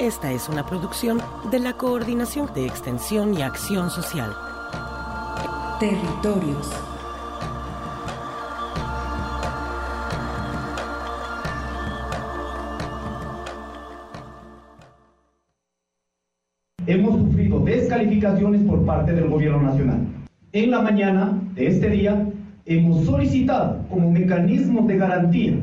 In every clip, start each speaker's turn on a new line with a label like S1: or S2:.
S1: Esta es una producción de la Coordinación de Extensión y Acción Social.
S2: Territorios.
S3: hemos sufrido descalificaciones por parte del gobierno nacional. En la mañana de este día hemos solicitado como mecanismo de garantía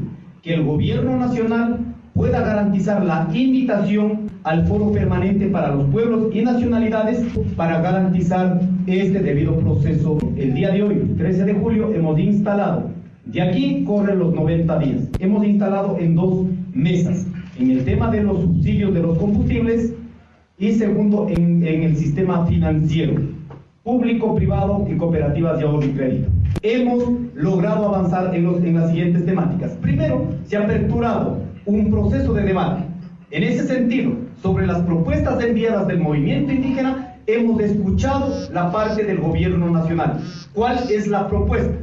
S3: que el gobierno nacional pueda garantizar la invitación al foro permanente para los pueblos y nacionalidades para garantizar este debido proceso. El día de hoy, 13 de julio, hemos instalado, de aquí corren los 90 días, hemos instalado en dos mesas, en el tema de los subsidios de los combustibles y segundo, en, en el sistema financiero, público, privado y cooperativas de ahorro y crédito. Hemos logrado avanzar en, los, en las siguientes temáticas. Primero, se ha aperturado un proceso de debate. En ese sentido, sobre las propuestas enviadas del movimiento indígena, hemos escuchado la parte del gobierno nacional. ¿Cuál es la propuesta?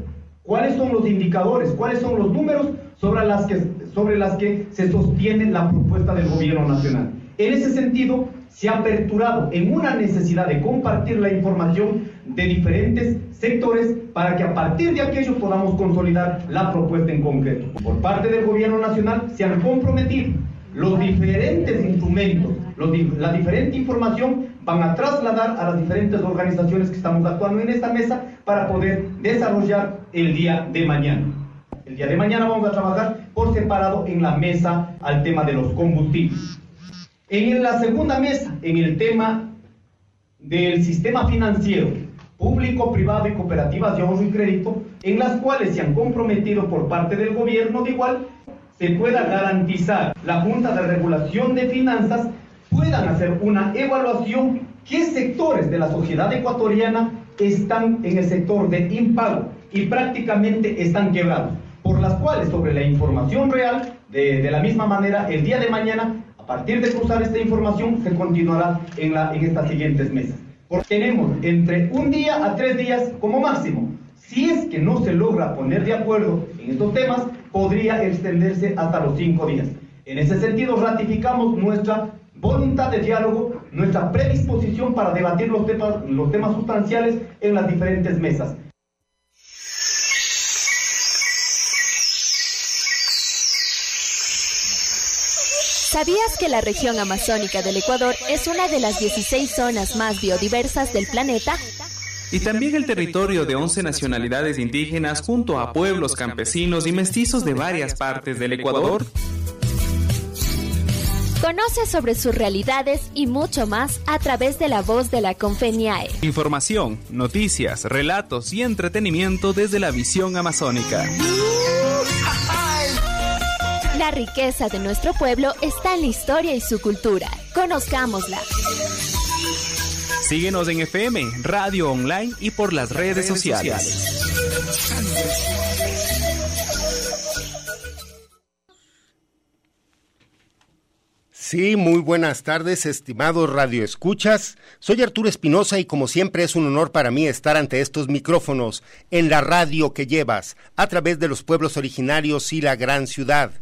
S3: ¿Cuáles son los indicadores? ¿Cuáles son los números sobre las que, sobre las que se sostiene la propuesta del gobierno nacional? En ese sentido, se ha aperturado en una necesidad de compartir la información de diferentes sectores para que a partir de aquello podamos consolidar la propuesta en concreto. Por parte del gobierno nacional se han comprometido los diferentes instrumentos, la diferente información van a trasladar a las diferentes organizaciones que estamos actuando en esta mesa para poder desarrollar el día de mañana. El día de mañana vamos a trabajar por separado en la mesa al tema de los combustibles. En la segunda mesa, en el tema del sistema financiero, público, privado y cooperativas de ahorro y crédito, en las cuales se han comprometido por parte del gobierno de igual, se pueda garantizar la Junta de Regulación de Finanzas puedan hacer una evaluación qué sectores de la sociedad ecuatoriana están en el sector de impago y prácticamente están quebrados, por las cuales sobre la información real, de, la misma manera, el día de mañana a partir de cruzar esta información se continuará en, la, en estas siguientes mesas. Porque tenemos entre un día a tres días como máximo. Si es que no se logra poner de acuerdo en estos temas, podría extenderse hasta los cinco días. En ese sentido, ratificamos nuestra voluntad de diálogo, nuestra predisposición para debatir los temas, los temas sustanciales en las diferentes mesas.
S4: ¿Sabías que la región amazónica del Ecuador es una de las 16 zonas más biodiversas del planeta?
S5: Y también el territorio de 11 nacionalidades indígenas junto a pueblos campesinos y mestizos de varias partes del Ecuador.
S4: Conoce sobre sus realidades y mucho más a través de la voz de la Confeniae.
S5: Información, noticias, relatos y entretenimiento desde la visión amazónica.
S4: La riqueza de nuestro pueblo está en la historia y su cultura. Conozcámosla.
S5: Síguenos en FM, radio online y por las redes, sociales.
S6: Sí, muy buenas tardes, estimados radioescuchas. Soy Arturo Espinosa y como siempre es un honor para mí estar ante estos micrófonos en la radio que llevas a través de los pueblos originarios y la gran ciudad.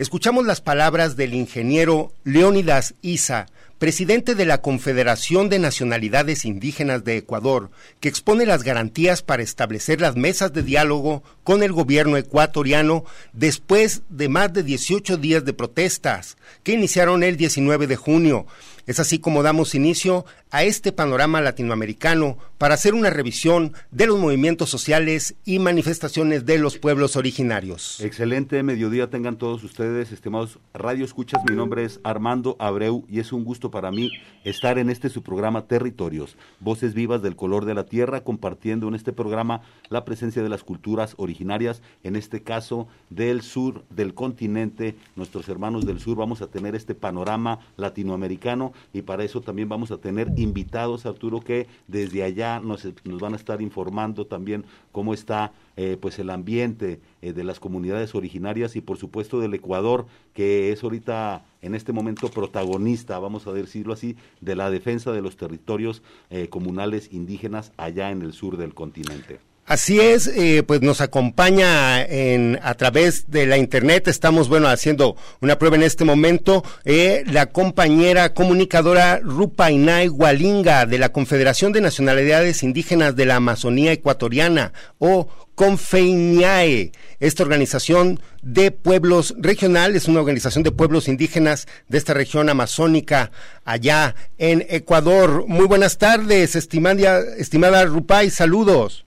S6: Escuchamos las palabras del ingeniero Leónidas Isa, presidente de la Confederación de Nacionalidades Indígenas de Ecuador, que expone las garantías para establecer las mesas de diálogo con el gobierno ecuatoriano después de más de 18 días de protestas que iniciaron el 19 de junio. Es así como damos inicio a este panorama latinoamericano para hacer una revisión de los movimientos sociales y manifestaciones de los pueblos originarios.
S7: Excelente mediodía tengan todos ustedes, estimados Radio Escuchas. Mi nombre es Armando Abreu y es un gusto para mí estar en este su programa Territorios, voces vivas del color de la tierra, compartiendo en este programa la presencia de las culturas originarias, en este caso del sur del continente, nuestros hermanos del sur. Vamos a tener este panorama latinoamericano y para eso también vamos a tener invitados, Arturo, que desde allá nos, van a estar informando también cómo está eh, pues el ambiente eh, de las comunidades originarias y por supuesto del Ecuador, que es ahorita en este momento protagonista, vamos a decirlo así, de la defensa de los territorios eh, comunales indígenas allá en el sur del continente.
S6: Así es, eh, pues nos acompaña en, a través de la internet. Estamos, bueno, haciendo una prueba en este momento. Eh, la compañera comunicadora Rupa Inay Gualinga de la Confederación de Nacionalidades Indígenas de la Amazonía Ecuatoriana o Confeiniae. Esta organización de pueblos regional es una organización de pueblos indígenas de esta región amazónica allá en Ecuador. Muy buenas tardes, estimada, estimada Rupay, saludos.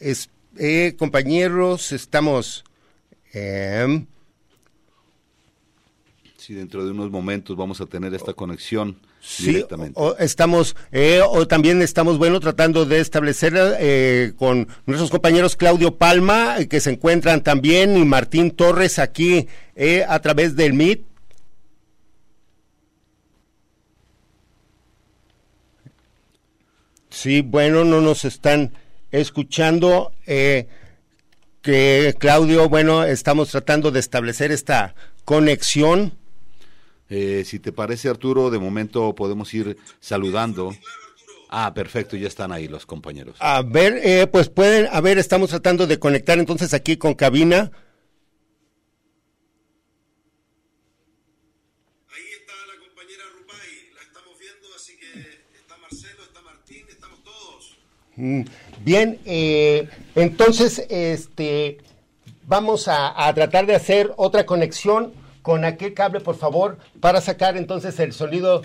S6: Es, eh, compañeros, estamos... Eh,
S7: sí, dentro de unos momentos vamos a tener esta conexión
S6: sí, directamente. O, estamos, eh, o también estamos, bueno, tratando de establecer eh, con nuestros compañeros Claudio Palma, que se encuentran también, y Martín Torres aquí a través del MIT. Sí, bueno, no nos están escuchando eh, que Claudio, bueno, estamos tratando de establecer esta conexión.
S7: Eh, si te parece, Arturo, de momento podemos ir saludando. Ah, perfecto, ya están ahí los compañeros.
S6: A ver, eh, pues pueden, a ver, estamos tratando de conectar entonces aquí con cabina.
S8: Ahí está la compañera Rupay, la estamos viendo, así que está Marcelo, está Martín, estamos todos.
S6: Mm. Bien, eh, entonces, este, vamos a, tratar de hacer otra conexión con aquel cable, por favor, para sacar entonces el sonido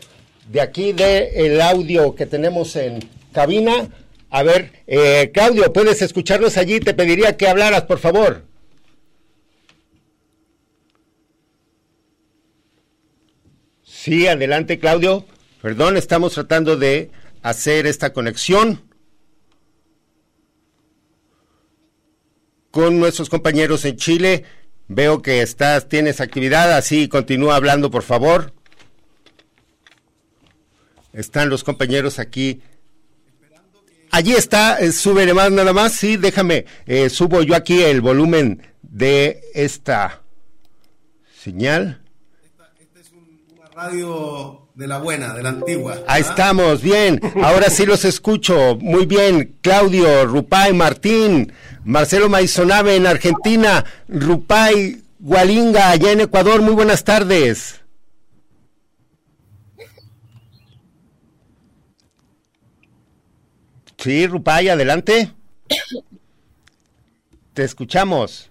S6: de aquí de el audio que tenemos en cabina. A ver, eh, Claudio, puedes escucharnos allí. Te pediría que hablaras, por favor. Sí, adelante, Claudio. Perdón, estamos tratando de hacer esta conexión. Con nuestros compañeros en Chile. Veo que estás, tienes actividad, así continúa hablando, por favor. Están los compañeros aquí. Allí está, eh, sube más nada más, sí, déjame, eh, subo yo aquí el volumen de esta señal.
S8: Esta, es un, una radio de la buena, de la antigua.
S6: Ahí estamos, bien. Ahora sí los escucho. Muy bien. Claudio, Rupay, Martín, Marcelo Maizonave en Argentina, Rupay, Gualinga allá en Ecuador. Muy buenas tardes. Sí, Rupay, adelante. Te escuchamos.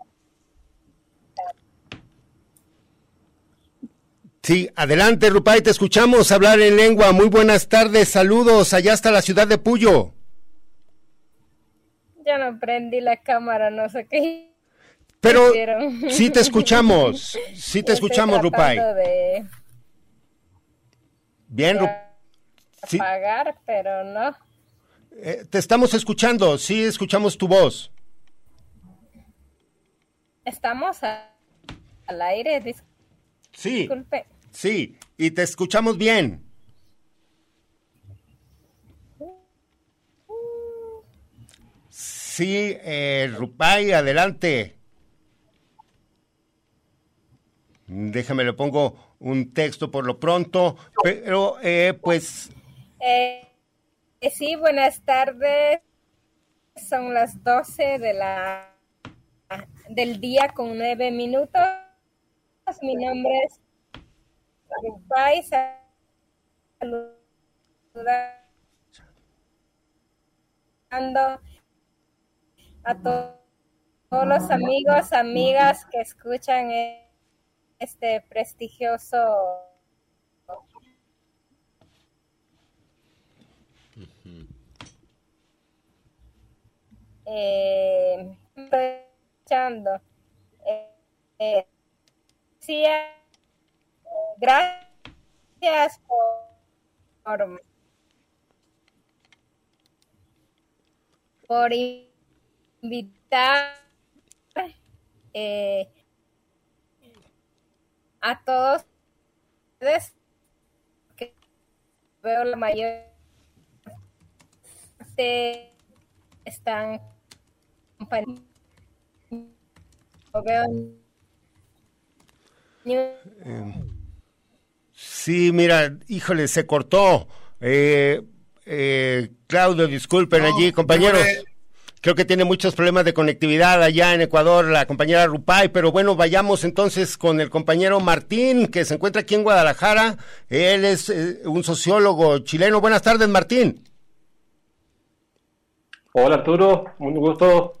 S6: Sí, adelante Rupay, te escuchamos hablar en lengua. Muy buenas tardes, saludos allá hasta la ciudad de Puyo.
S9: Ya no prendí la cámara, no sé qué.
S6: Pero
S9: hicieron.
S6: sí te escuchamos, sí te
S9: Estoy
S6: escuchamos Rupay.
S9: de
S6: Bien, Ru- sí,
S9: apagar, pero no.
S6: eh, te estamos escuchando, sí escuchamos tu voz.
S9: Estamos a- al aire.
S6: Sí.
S9: Disculpe.
S6: Sí, y te escuchamos bien. Sí, eh, Rupay, adelante. Déjame, le pongo un texto por lo pronto, pero eh, pues...
S9: Eh, eh, sí, buenas tardes. Son las 12 de la, del día con nueve minutos. Mi nombre es Rupay. Saludando a to- todos los amigos, amigas que escuchan este prestigioso eh, escuchando. Eh, eh, eh, gracias por, por, invitar eh, a todos ustedes que veo la mayor parte están compa- lo veo
S6: Eh, sí, mira, híjole, se cortó. Eh, eh, Claudio, disculpen
S8: No,
S6: allí, compañeros. Creo que tiene muchos problemas de conectividad allá en Ecuador la compañera Rupay, pero bueno, vayamos entonces con el compañero Martín, que se encuentra aquí en Guadalajara. Él es eh, un sociólogo chileno. Buenas tardes, Martín.
S10: Hola Arturo, un gusto.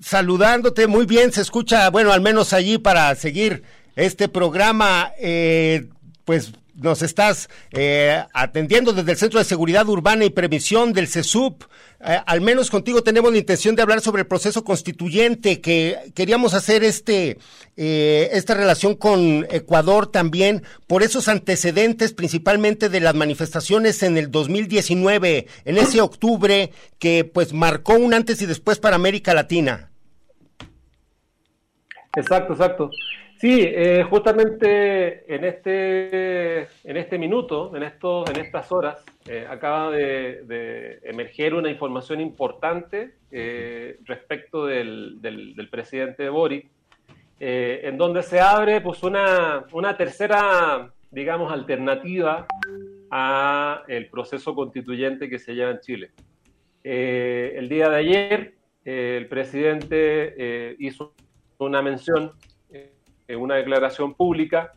S6: Saludándote muy bien, se escucha, bueno, al menos allí para seguir este programa, eh, pues nos estás eh, atendiendo desde el Centro de Seguridad Urbana y Previsión del CESUP. Eh, al menos contigo tenemos la intención de hablar sobre el proceso constituyente, que queríamos hacer este eh, esta relación con Ecuador también por esos antecedentes, principalmente de las manifestaciones en el 2019, en ese octubre que pues marcó un antes y después para América Latina.
S10: Exacto, exacto. Sí, eh, justamente en este, en este minuto, en, estos, en estas horas, eh, acaba de, emerger una información importante eh, respecto del, del, del presidente Boric, eh, en donde se abre pues, una, una tercera, digamos, alternativa a el proceso constituyente que se lleva en Chile. El día de ayer, el presidente hizo una mención, eh, una declaración pública,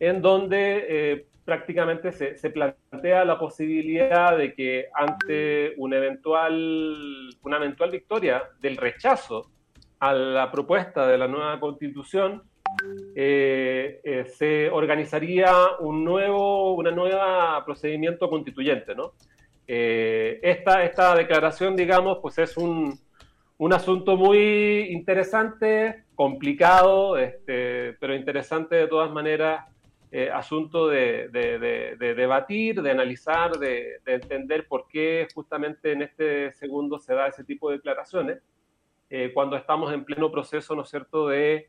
S10: en donde eh, prácticamente se, plantea la posibilidad de que ante una eventual, una eventual victoria del rechazo a la propuesta de la nueva constitución, eh, eh, se organizaría un nuevo una nueva procedimiento constituyente. ¿no? Esta, esta declaración, digamos, pues es un, un asunto muy interesante, complicado, este, pero interesante de todas maneras, eh, asunto de, de, de, de, debatir, de analizar, de, entender por qué justamente en este segundo se da ese tipo de declaraciones, eh, cuando estamos en pleno proceso, ¿no es cierto?, de,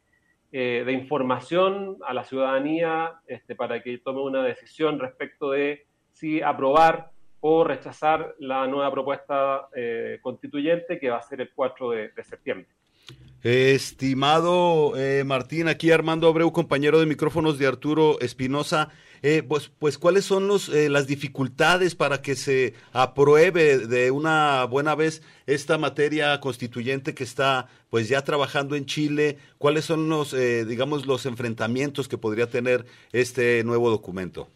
S10: eh, información a la ciudadanía este, para que tome una decisión respecto de si aprobar o rechazar la nueva propuesta eh, constituyente que va a ser el 4 de, de septiembre.
S7: Estimado eh, Martín, aquí Armando Abreu, compañero de micrófonos de Arturo Espinosa. Eh, pues, pues, ¿cuáles son los, eh, las dificultades para que se apruebe de una buena vez esta materia constituyente que está pues ya trabajando en Chile? ¿Cuáles son los, eh, digamos, los enfrentamientos que podría tener este nuevo documento?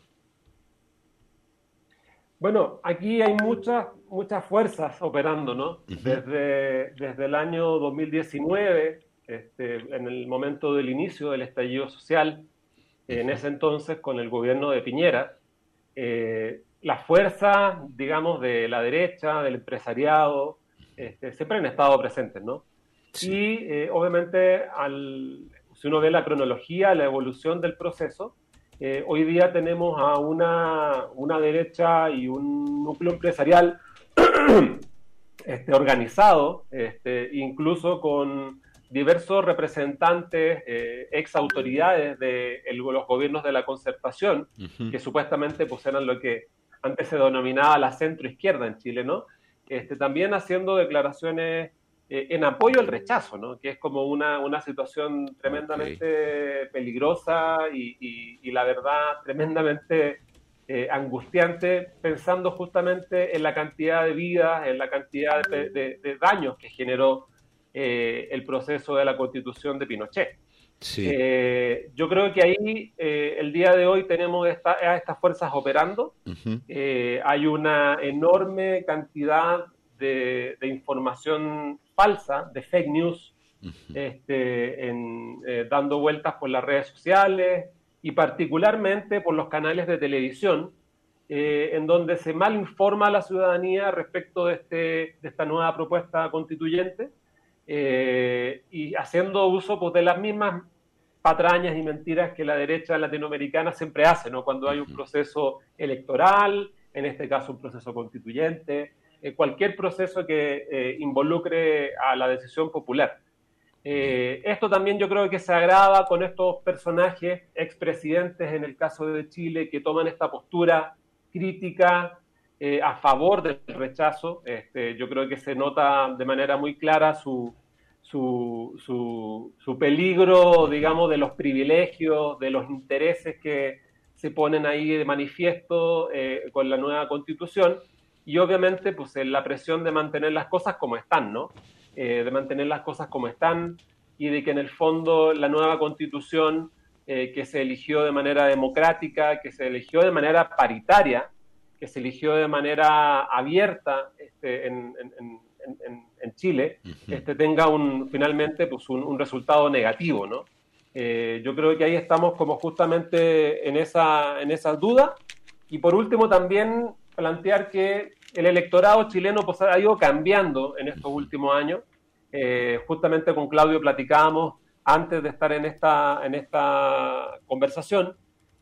S10: Bueno, aquí hay muchas, muchas fuerzas operando, ¿no? Desde, desde el año 2019, este, en el momento del inicio del estallido social, en ese entonces con el gobierno de Piñera, eh, las fuerzas, digamos, de la derecha, del empresariado, este, siempre han estado presentes, ¿no? Sí. Y eh, obviamente, al, si uno ve la cronología, la evolución del proceso, eh, hoy día tenemos a una, una, derecha y un núcleo empresarial este, organizado, este, incluso con, diversos representantes, eh, ex autoridades de los gobiernos de la concertación, que supuestamente pues, eran lo que antes se denominaba la centroizquierda en Chile, ¿no? Este, también haciendo declaraciones eh, en apoyo al rechazo, ¿no? que es como una, una situación tremendamente peligrosa y, y, la verdad tremendamente eh, angustiante, pensando justamente en la cantidad de vidas, en la cantidad de, de daños que generó eh, el proceso de la constitución de Pinochet. Eh, yo creo que ahí eh, el día de hoy tenemos a estas fuerzas operando. hay una enorme cantidad de, información falsa, de fake news, este, dando vueltas por las redes sociales y particularmente por los canales de televisión, en donde se mal informa a la ciudadanía respecto de, este, de esta nueva propuesta constituyente eh, y haciendo uso pues, de las mismas patrañas y mentiras que la derecha latinoamericana siempre hace, ¿no? Cuando hay un proceso electoral, en este caso un proceso constituyente, eh, cualquier proceso que eh, involucre a la decisión popular. esto también yo creo que se agrava con estos personajes expresidentes en el caso de Chile que toman esta postura crítica a favor del rechazo. Este, yo creo que se nota de manera muy clara su, su, su, peligro, digamos, de los privilegios, de los intereses que se ponen ahí de manifiesto eh, con la nueva constitución y obviamente pues en la presión de mantener las cosas como están, ¿no? Eh, de mantener las cosas como están y de que en el fondo la nueva constitución eh, que se eligió de manera democrática, que se eligió de manera paritaria, que se eligió de manera abierta este, en, en, Chile, este, tenga un, finalmente pues un, resultado negativo, ¿no? Eh, yo creo que ahí estamos como justamente en esa, en esa duda. Y por último también plantear que el electorado chileno pues, ha ido cambiando en estos últimos años. Eh, justamente con Claudio platicábamos antes de estar en esta, en esta conversación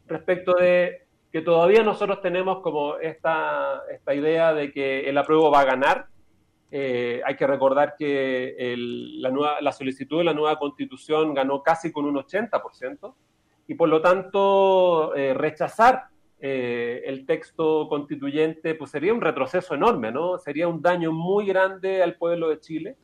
S10: respecto de que todavía nosotros tenemos como esta, esta idea de que el apruebo va a ganar eh, hay que recordar que la, nueva, la solicitud de la nueva constitución ganó casi con un 80% y por lo tanto eh, rechazar eh, el texto constituyente pues sería un retroceso enorme, ¿no? Sería un daño muy grande al pueblo de Chile.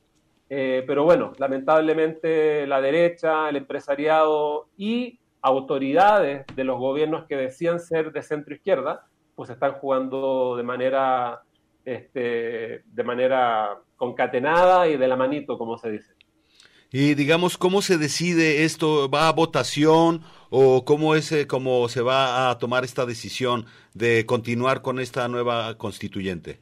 S10: pero bueno, lamentablemente la derecha, el empresariado y autoridades de los gobiernos que decían ser de centro izquierda, pues están jugando de manera este, de manera concatenada y de la manito, como se dice.
S7: Y digamos, ¿cómo se decide esto? ¿Va a votación o cómo es eh, cómo se va a tomar esta decisión de continuar con esta nueva constituyente?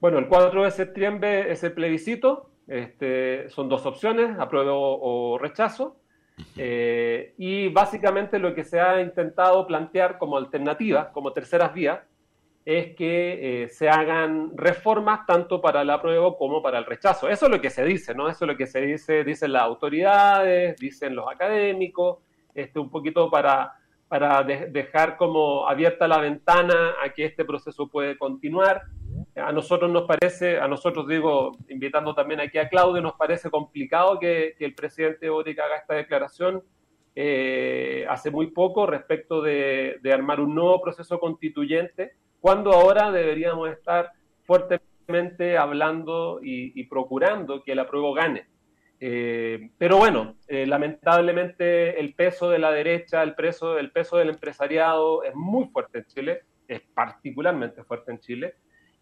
S10: Bueno, el 4 de septiembre es el plebiscito. Este, son dos opciones, apruebo o rechazo. Eh, y básicamente lo que se ha intentado plantear como alternativa, como terceras vías, es que eh, se hagan reformas tanto para el apruebo como para el rechazo. Eso es lo que se dice, ¿no? Eso es lo que se dice, dicen las autoridades, dicen los académicos, este, un poquito para, para dejar como abierta la ventana a que este proceso puede continuar. A nosotros nos parece, a nosotros digo, invitando también aquí a Claudio, nos parece complicado que, el presidente Boric haga esta declaración eh, hace muy poco respecto de, de armar un nuevo proceso constituyente cuando ahora deberíamos estar fuertemente hablando y, procurando que el apruebo gane. Eh, pero bueno, eh, lamentablemente el peso de la derecha, el peso, el peso del empresariado es muy fuerte en Chile, es particularmente fuerte en Chile,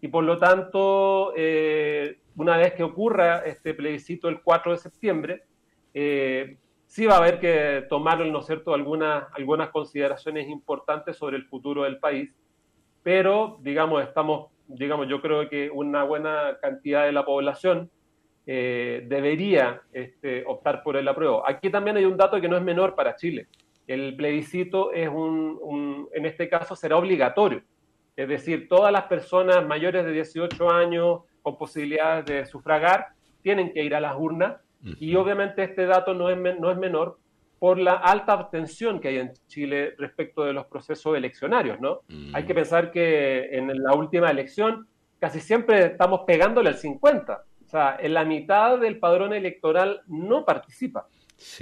S10: y por lo tanto, eh, una vez que ocurra este plebiscito el 4 de septiembre, sí va a haber que tomar, ¿no cierto?, algunas, algunas consideraciones importantes sobre el futuro del país pero digamos, estamos, digamos, yo creo que una buena cantidad de la población eh, debería este, optar por el apruebo. Aquí también hay un dato que no es menor para Chile. El plebiscito es un, en este caso será obligatorio. Es decir, todas las personas mayores de 18 años con posibilidades de sufragar tienen que ir a las urnas y obviamente este dato no es, no es menor por la alta abstención que hay en Chile respecto de los procesos eleccionarios, ¿no? Mm. Hay que pensar que en la última elección casi siempre estamos pegándole al 50, O sea, en la mitad del padrón electoral no participa.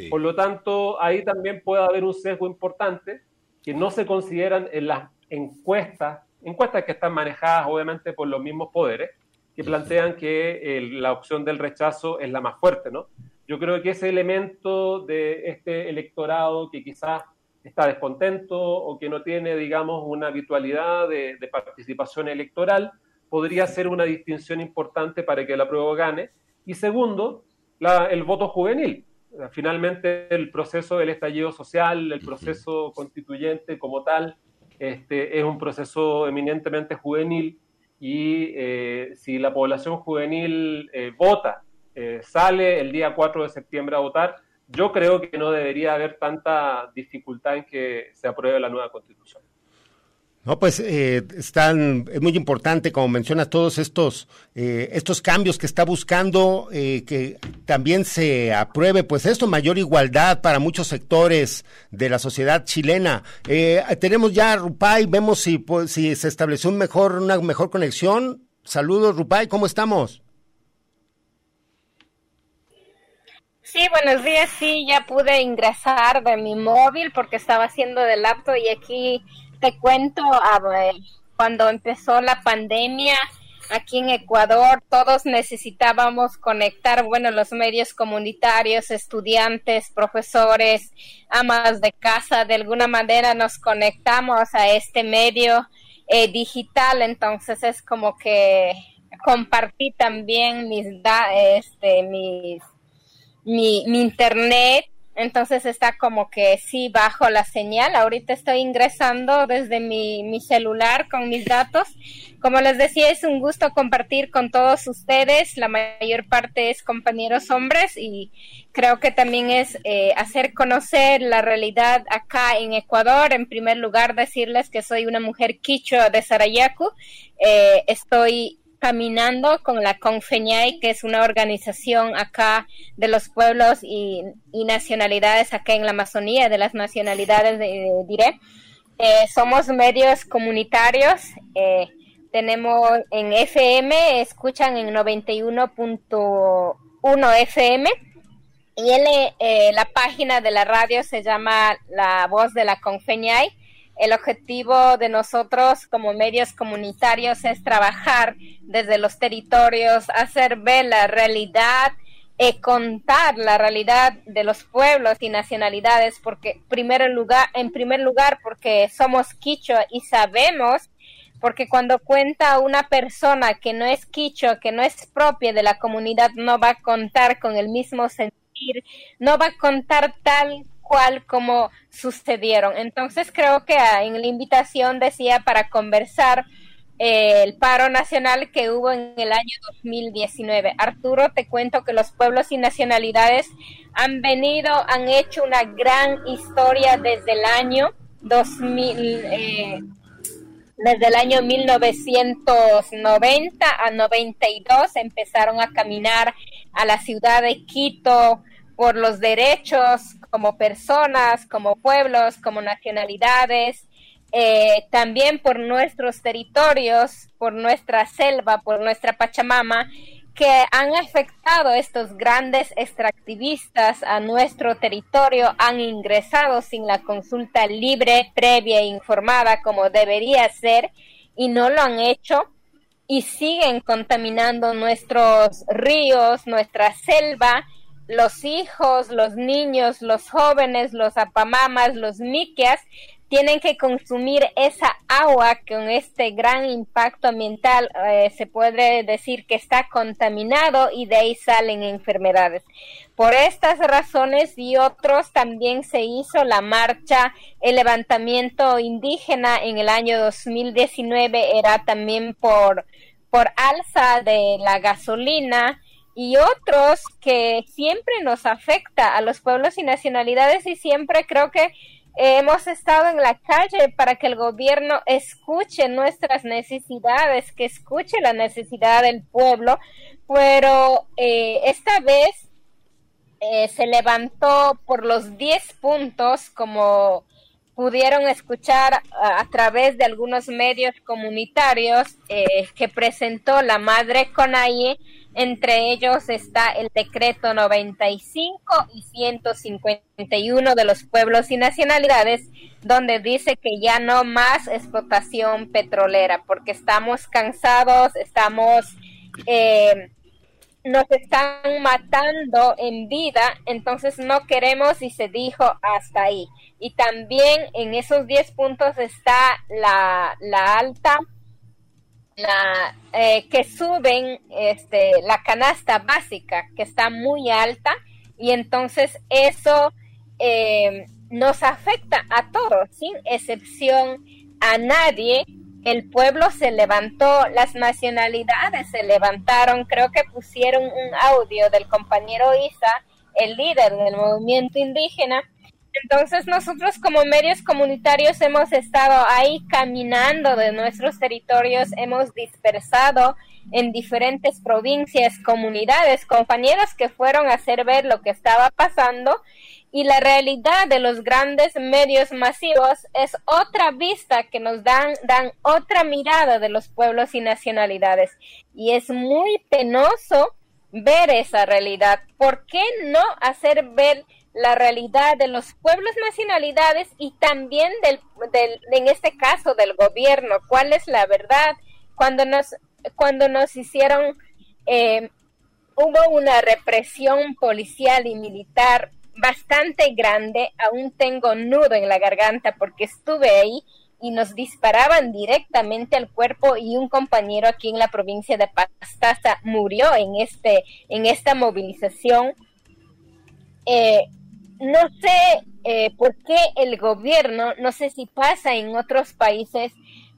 S10: Por lo tanto, ahí también puede haber un sesgo importante que no se consideran en las encuestas, encuestas que están manejadas obviamente por los mismos poderes, que plantean que la opción del rechazo es la más fuerte, ¿no? Yo creo que ese elemento de este electorado que quizás está descontento o que no tiene, digamos, una habitualidad de, participación electoral, podría ser una distinción importante para que la prueba gane. Y segundo, el voto juvenil. Finalmente, el proceso del estallido social, el proceso constituyente como tal, este, es un proceso eminentemente juvenil y eh, si la población juvenil eh, vota, eh, sale el día 4 de septiembre a votar, yo creo que no debería haber tanta dificultad en que se apruebe la nueva constitución.
S6: No, pues eh, están, es muy importante, como mencionas, todos estos, eh, estos cambios que está buscando, eh, que también se apruebe, pues esto, mayor igualdad para muchos sectores de la sociedad chilena. tenemos ya Rupay, vemos si, pues, si se estableció un mejor, una mejor conexión. Saludos, Rupay, ¿cómo estamos?
S9: Sí, buenos días. Sí, ya pude ingresar de mi móvil porque estaba haciendo de laptop y aquí te cuento, cuando empezó la pandemia aquí en Ecuador, todos necesitábamos conectar, bueno, los medios comunitarios, estudiantes, profesores, amas de casa, de alguna manera nos conectamos a este medio eh, digital, entonces es como que compartí también mis, este, mis mi, mi internet, entonces está como que sí bajo la señal. Ahorita estoy ingresando desde mi, mi, celular con mis datos. Como les decía, es un gusto compartir con todos ustedes. La mayor parte es compañeros hombres y creo que también es eh, hacer conocer la realidad acá en Ecuador. En primer lugar, decirles que soy una mujer quichua de Sarayaku. Eh, estoy caminando con la Confeñay, que es una organización acá de los pueblos y, nacionalidades acá en la Amazonía, de las nacionalidades, de, diré. Eh, somos medios comunitarios, eh, tenemos en FM, escuchan en 91.1 FM y eh, la página de la radio se llama La Voz de la Confeñay el objetivo de nosotros como medios comunitarios es trabajar desde los territorios, hacer ver la realidad, y contar la realidad de los pueblos y nacionalidades, porque primer lugar, en primer lugar, porque somos quichua y sabemos, porque cuando cuenta una persona que no es quichua, que no es propia de la comunidad, no va a contar con el mismo sentir, no va a contar tal cual como sucedieron. Entonces creo que ah, en la invitación decía para conversar eh, el paro nacional que hubo en el año 2019. Arturo, te cuento que los pueblos y nacionalidades han venido, han hecho una gran historia desde el año 2000. Eh, desde el año 1990 a 92 empezaron a caminar a la ciudad de Quito por los derechos como personas, como pueblos, como nacionalidades, eh, también por nuestros territorios, por nuestra selva, por nuestra Pachamama, que han afectado estos grandes extractivistas a nuestro territorio, han ingresado sin la consulta libre, previa e informada como debería ser y no lo han hecho y siguen contaminando nuestros ríos, nuestra selva los hijos, los niños, los jóvenes, los apamamas, los miquias, tienen que consumir esa agua con este gran impacto ambiental eh, se puede decir que está contaminado y de ahí salen enfermedades. Por estas razones y otros también se hizo la marcha, el levantamiento indígena en el año 2019 era también por, por alza de la gasolina, y otros que siempre nos afecta a los pueblos y nacionalidades y siempre creo que hemos estado en la calle para que el gobierno escuche nuestras necesidades, que escuche la necesidad del pueblo, pero eh, esta vez eh, se levantó por los 10 puntos como pudieron escuchar a, través de algunos medios comunitarios eh, que presentó la madre Conaye. Entre ellos está el decreto 95 y 151 de los pueblos y nacionalidades, donde dice que ya no más explotación petrolera, porque estamos cansados, estamos eh, nos están matando en vida, entonces no queremos y se dijo hasta ahí. Y también en esos 10 puntos está la, la alta, la eh, que suben este, la canasta básica, que está muy alta, y entonces eso eh, nos afecta a todos, sin excepción a nadie el pueblo se levantó, las nacionalidades se levantaron, creo que pusieron un audio del compañero Isa, el líder del movimiento indígena. Entonces nosotros como medios comunitarios hemos estado ahí caminando de nuestros territorios, hemos dispersado en diferentes provincias, comunidades, compañeros que fueron a hacer ver lo que estaba pasando y la realidad de los grandes medios masivos es otra vista que nos dan, dan otra mirada de los pueblos y nacionalidades. Y es muy penoso ver esa realidad. ¿Por qué no hacer ver la realidad de los pueblos nacionalidades y también del, del, en este caso del gobierno? ¿Cuál es la verdad? Cuando nos, cuando nos hicieron, eh, hubo una represión policial y militar bastante grande, aún tengo nudo en la garganta porque estuve ahí y nos disparaban directamente al cuerpo y un compañero aquí en la provincia de Pastaza murió en este en esta movilización. Eh, no sé eh, por qué el gobierno, no sé si pasa en otros países,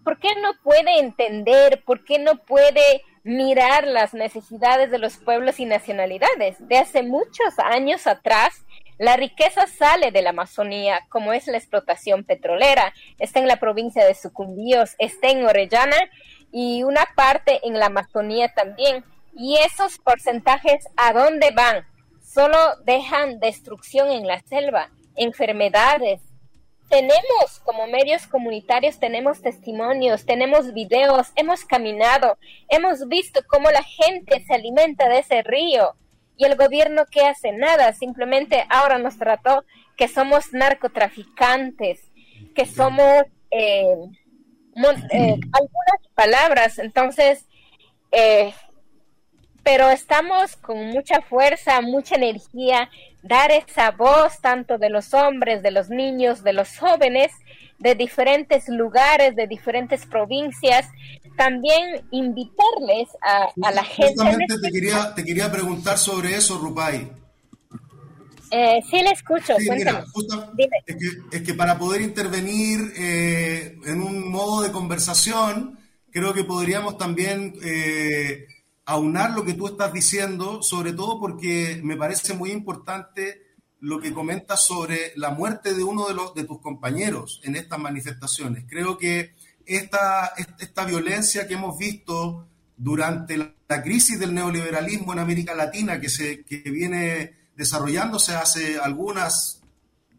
S9: ¿por qué no puede entender, por qué no puede mirar las necesidades de los pueblos y nacionalidades? De hace muchos años atrás, la riqueza sale de la Amazonía, como es la explotación petrolera. Está en la provincia de Sucumbíos, está en Orellana y una parte en la Amazonía también. Y esos porcentajes, ¿a dónde van? Solo dejan destrucción en la selva, enfermedades. Tenemos como medios comunitarios, tenemos testimonios, tenemos videos, hemos caminado, hemos visto cómo la gente se alimenta de ese río y el gobierno que hace nada, simplemente ahora nos trató que somos narcotraficantes, que somos eh, eh, algunas palabras, entonces, eh, pero estamos con mucha fuerza, mucha energía, dar esa voz tanto de los hombres, de los niños, de los jóvenes, de diferentes lugares, de diferentes provincias, también invitarles a, la gente.
S8: Justamente te quería, te quería preguntar sobre eso, Rupay.
S9: Eh, sí, le escucho.
S8: es, que, para poder intervenir eh, en un modo de conversación, creo que podríamos también eh, aunar lo que tú estás diciendo, sobre todo porque me parece muy importante lo que comentas sobre la muerte de uno de, los, de tus compañeros en estas manifestaciones. Creo que esta, esta violencia que hemos visto durante la, crisis del neoliberalismo en América Latina, que, se, que viene desarrollándose hace algunas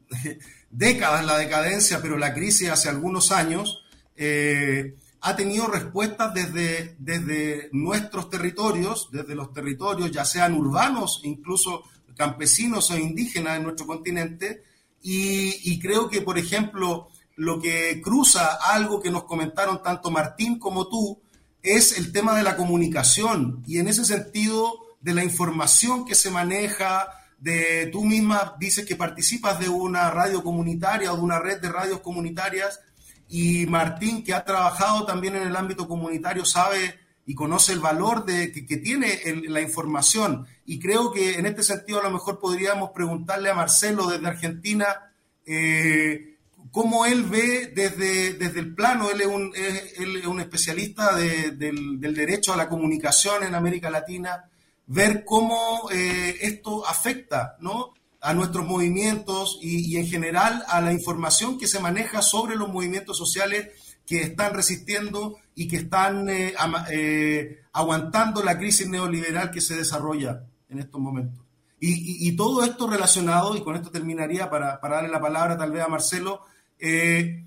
S8: décadas, la decadencia, pero la crisis hace algunos años, eh, ha tenido respuestas desde, desde nuestros territorios, desde los territorios, ya sean urbanos, incluso campesinos o indígenas en nuestro continente, y, creo que, por ejemplo, lo que cruza algo que nos comentaron tanto Martín como tú es el tema de la comunicación y en ese sentido de la información que se maneja, de tú misma dices que participas de una radio comunitaria o de una red de radios comunitarias y Martín que ha trabajado también en el ámbito comunitario sabe y conoce el valor de, que, tiene la información y creo que en este sentido a lo mejor podríamos preguntarle a Marcelo desde Argentina eh, cómo él ve desde, desde el plano, él es un, es, un especialista del, derecho a la comunicación en América Latina, ver cómo eh, esto afecta ¿no? a nuestros movimientos y, en general a la información que se maneja sobre los movimientos sociales que están resistiendo y que están eh, eh, aguantando la crisis neoliberal que se desarrolla en estos momentos. Y, todo esto relacionado, y con esto terminaría para, darle la palabra tal vez a Marcelo, eh,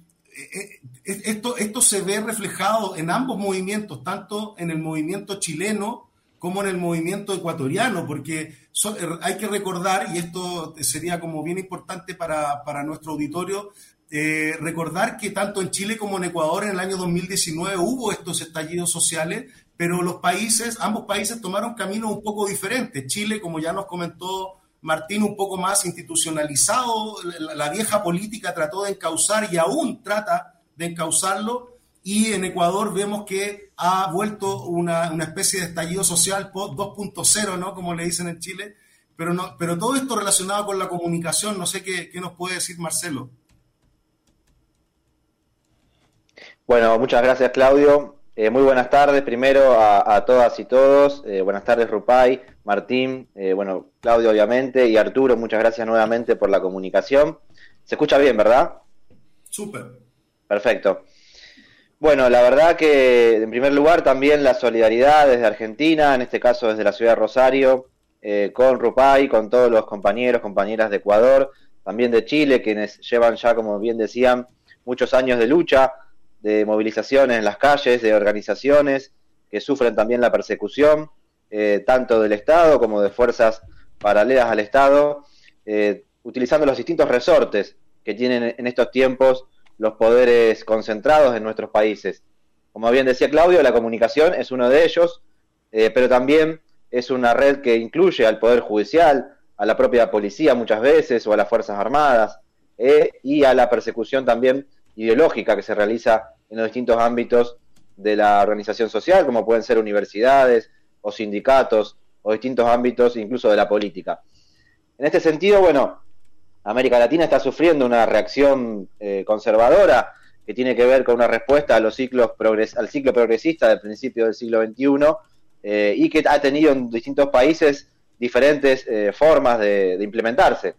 S8: esto, esto se ve reflejado en ambos movimientos, tanto en el movimiento chileno como en el movimiento ecuatoriano, porque hay que recordar, y esto sería como bien importante para, para nuestro auditorio, eh, recordar que tanto en Chile como en Ecuador en el año 2019 hubo estos estallidos sociales, pero los países, ambos países tomaron caminos un poco diferentes. Chile, como ya nos comentó Martín, un poco más institucionalizado, la, vieja política trató de encauzar y aún trata de encauzarlo, y en Ecuador vemos que ha vuelto una, especie de estallido social 2.0, ¿no? Como le dicen en Chile, pero, no, pero todo esto relacionado con la comunicación, no sé qué, qué nos puede decir Marcelo.
S11: Bueno, muchas gracias Claudio. Eh, muy buenas tardes primero a, todas y todos. Eh, buenas tardes Rupay, Martín, eh, bueno, Claudio obviamente y Arturo, muchas gracias nuevamente por la comunicación. Se escucha bien, ¿verdad?
S8: Súper.
S11: Perfecto. Bueno, la verdad que en primer lugar también la solidaridad desde Argentina, en este caso desde la ciudad de Rosario, con Rupay, con todos los compañeros, compañeras de Ecuador, también de Chile, quienes llevan ya, como bien decían, muchos años de lucha de movilizaciones en las calles, de organizaciones que sufren también la persecución, eh, tanto del Estado como de fuerzas paralelas al Estado, eh, utilizando los distintos resortes que tienen en estos tiempos los poderes concentrados en nuestros países. Como bien decía Claudio, la comunicación es uno de ellos, eh, pero también es una red que incluye al Poder Judicial, a la propia policía muchas veces o a las Fuerzas Armadas y a la persecución también ideológica que se realiza en los distintos ámbitos de la organización social, como pueden ser universidades o sindicatos o distintos ámbitos incluso de la política. En este sentido, bueno, América Latina está sufriendo una reacción eh, conservadora que tiene que ver con una respuesta a los ciclos al ciclo progresista del principio del siglo XXI eh, y que ha tenido en distintos países diferentes eh, formas de, implementarse.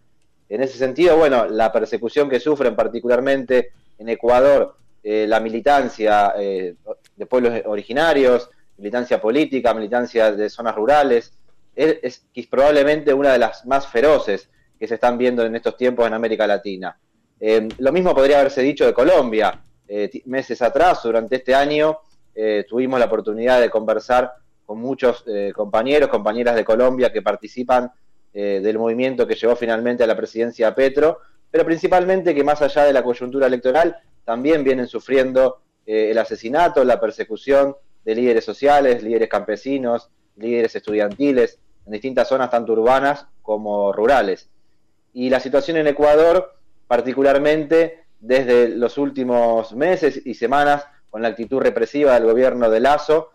S11: En ese sentido, bueno, la persecución que sufren particularmente en Ecuador eh, la militancia eh, de pueblos originarios, militancia política, militancia de zonas rurales, es, probablemente una de las más feroces que se están viendo en estos tiempos en América Latina. Eh, lo mismo podría haberse dicho de Colombia. meses atrás, durante este año, tuvimos la oportunidad de conversar con muchos compañeros, compañeras de Colombia que participan del movimiento que llevó finalmente a la presidencia Petro, pero principalmente que más allá de la coyuntura electoral, también vienen sufriendo eh, el asesinato, la persecución de líderes sociales, líderes campesinos, líderes estudiantiles, en distintas zonas tanto urbanas como rurales. Y la situación en Ecuador, particularmente desde los últimos meses y semanas, con la actitud represiva del gobierno de Lazo,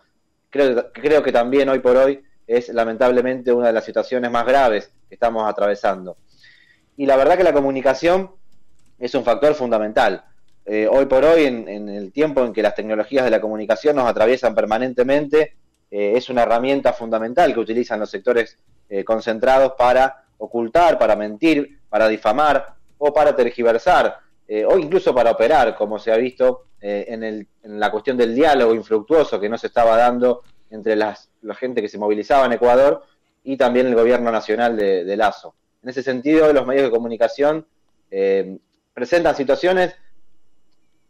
S11: creo, creo que también hoy por hoy es lamentablemente una de las situaciones más graves que estamos atravesando. Y la verdad que la comunicación es un factor fundamental. Eh, hoy por hoy, en, el tiempo en que las tecnologías de la comunicación nos atraviesan permanentemente, eh, es una herramienta fundamental que utilizan los sectores eh, concentrados para ocultar, para mentir, para difamar o para tergiversar o incluso para operar, como se ha visto en, la cuestión del diálogo infructuoso que no se estaba dando entre las, la gente que se movilizaba en Ecuador y también el gobierno nacional de, de Lazo. En ese sentido, los medios de comunicación presentan situaciones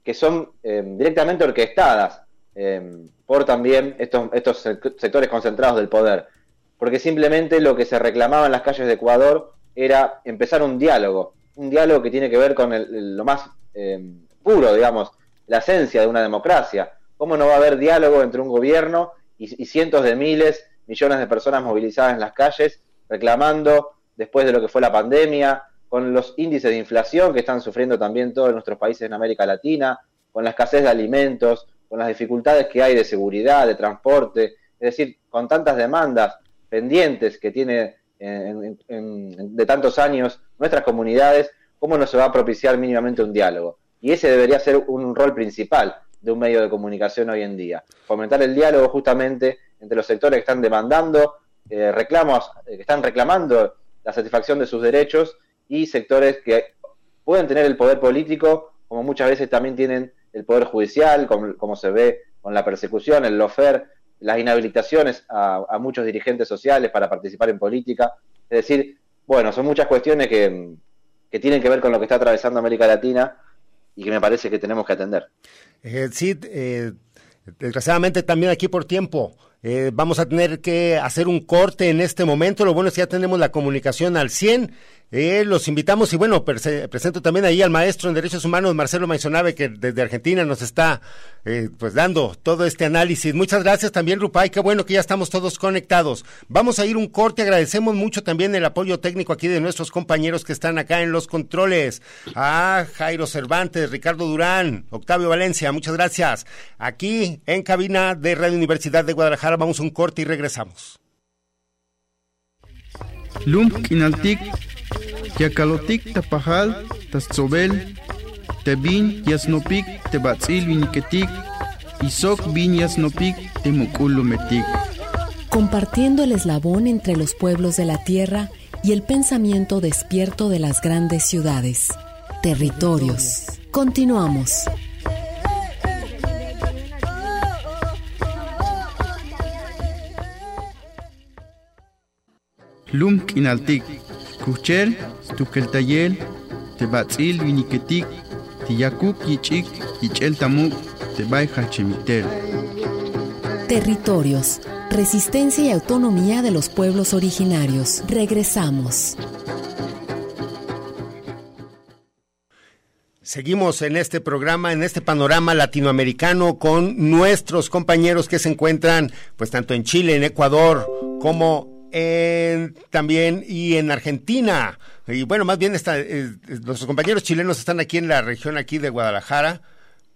S11: que son eh, directamente orquestadas eh, por también estos, estos sectores concentrados del poder. Porque simplemente lo que se reclamaba en las calles de Ecuador era empezar un diálogo, un diálogo que tiene que ver con lo más eh, puro, digamos, la esencia de una democracia. ¿Cómo no va a haber diálogo entre un gobierno y cientos de miles, millones de personas movilizadas en las calles reclamando, después de lo que fue la pandemia, con los índices de inflación que están sufriendo también todos nuestros países en América Latina, con la escasez de alimentos, con las dificultades que hay de seguridad, de transporte, es decir, con tantas demandas pendientes que tiene de tantos años nuestras comunidades, ¿cómo no se va a propiciar mínimamente un diálogo? Y ese debería ser un rol principal de un medio de comunicación hoy en día, fomentar el diálogo justamente entre los sectores que están demandando eh, reclamos, eh, que están reclamando la satisfacción de sus derechos y sectores que pueden tener el poder político, como muchas veces también tienen el poder judicial, como, se ve con la persecución, el lofer, las inhabilitaciones a, muchos dirigentes sociales para participar en política. Es decir, bueno, son muchas cuestiones que, tienen que ver con lo que está atravesando América Latina y que me parece que tenemos que atender.
S6: Eh, sí, eh, desgraciadamente también aquí por tiempo. Eh, vamos a tener que hacer un corte en este momento. Lo bueno es que ya tenemos la comunicación al 100 eh, los invitamos y bueno, presento también ahí al maestro en Derechos Humanos, Marcelo Maizonave, que desde Argentina nos está eh, pues dando todo este análisis. Muchas gracias también, Rupay, qué bueno que ya estamos todos conectados. Vamos a ir un corte, agradecemos mucho también el apoyo técnico aquí de nuestros compañeros que están acá en los controles. A Jairo Cervantes, Ricardo Durán, Octavio Valencia, muchas gracias. Aquí en cabina de Radio Universidad de Guadalajara vamos a un corte y regresamos.
S12: Yakalotik tapajal, tatzobel, tebin yasnopik, tebatzil viniketik, isok bin yasnopik, temukulumetik.
S13: Compartiendo el eslabón entre los pueblos de la tierra y el pensamiento despierto de las grandes ciudades. Territorios. Continuamos.
S12: Lum kinaltik. Kuchel, tukeltayel, tebatzil viniketik, tiyakuk yichik, yichel tamuk, tebay hachemitel.
S13: Territorios, resistencia y autonomía de los pueblos originarios. Regresamos.
S6: Seguimos en este programa, en este panorama latinoamericano con nuestros compañeros que se encuentran pues tanto en Chile, en Ecuador, como en, también y en Argentina. Y bueno, más bien está, eh, nuestros compañeros chilenos están aquí en la región aquí de Guadalajara,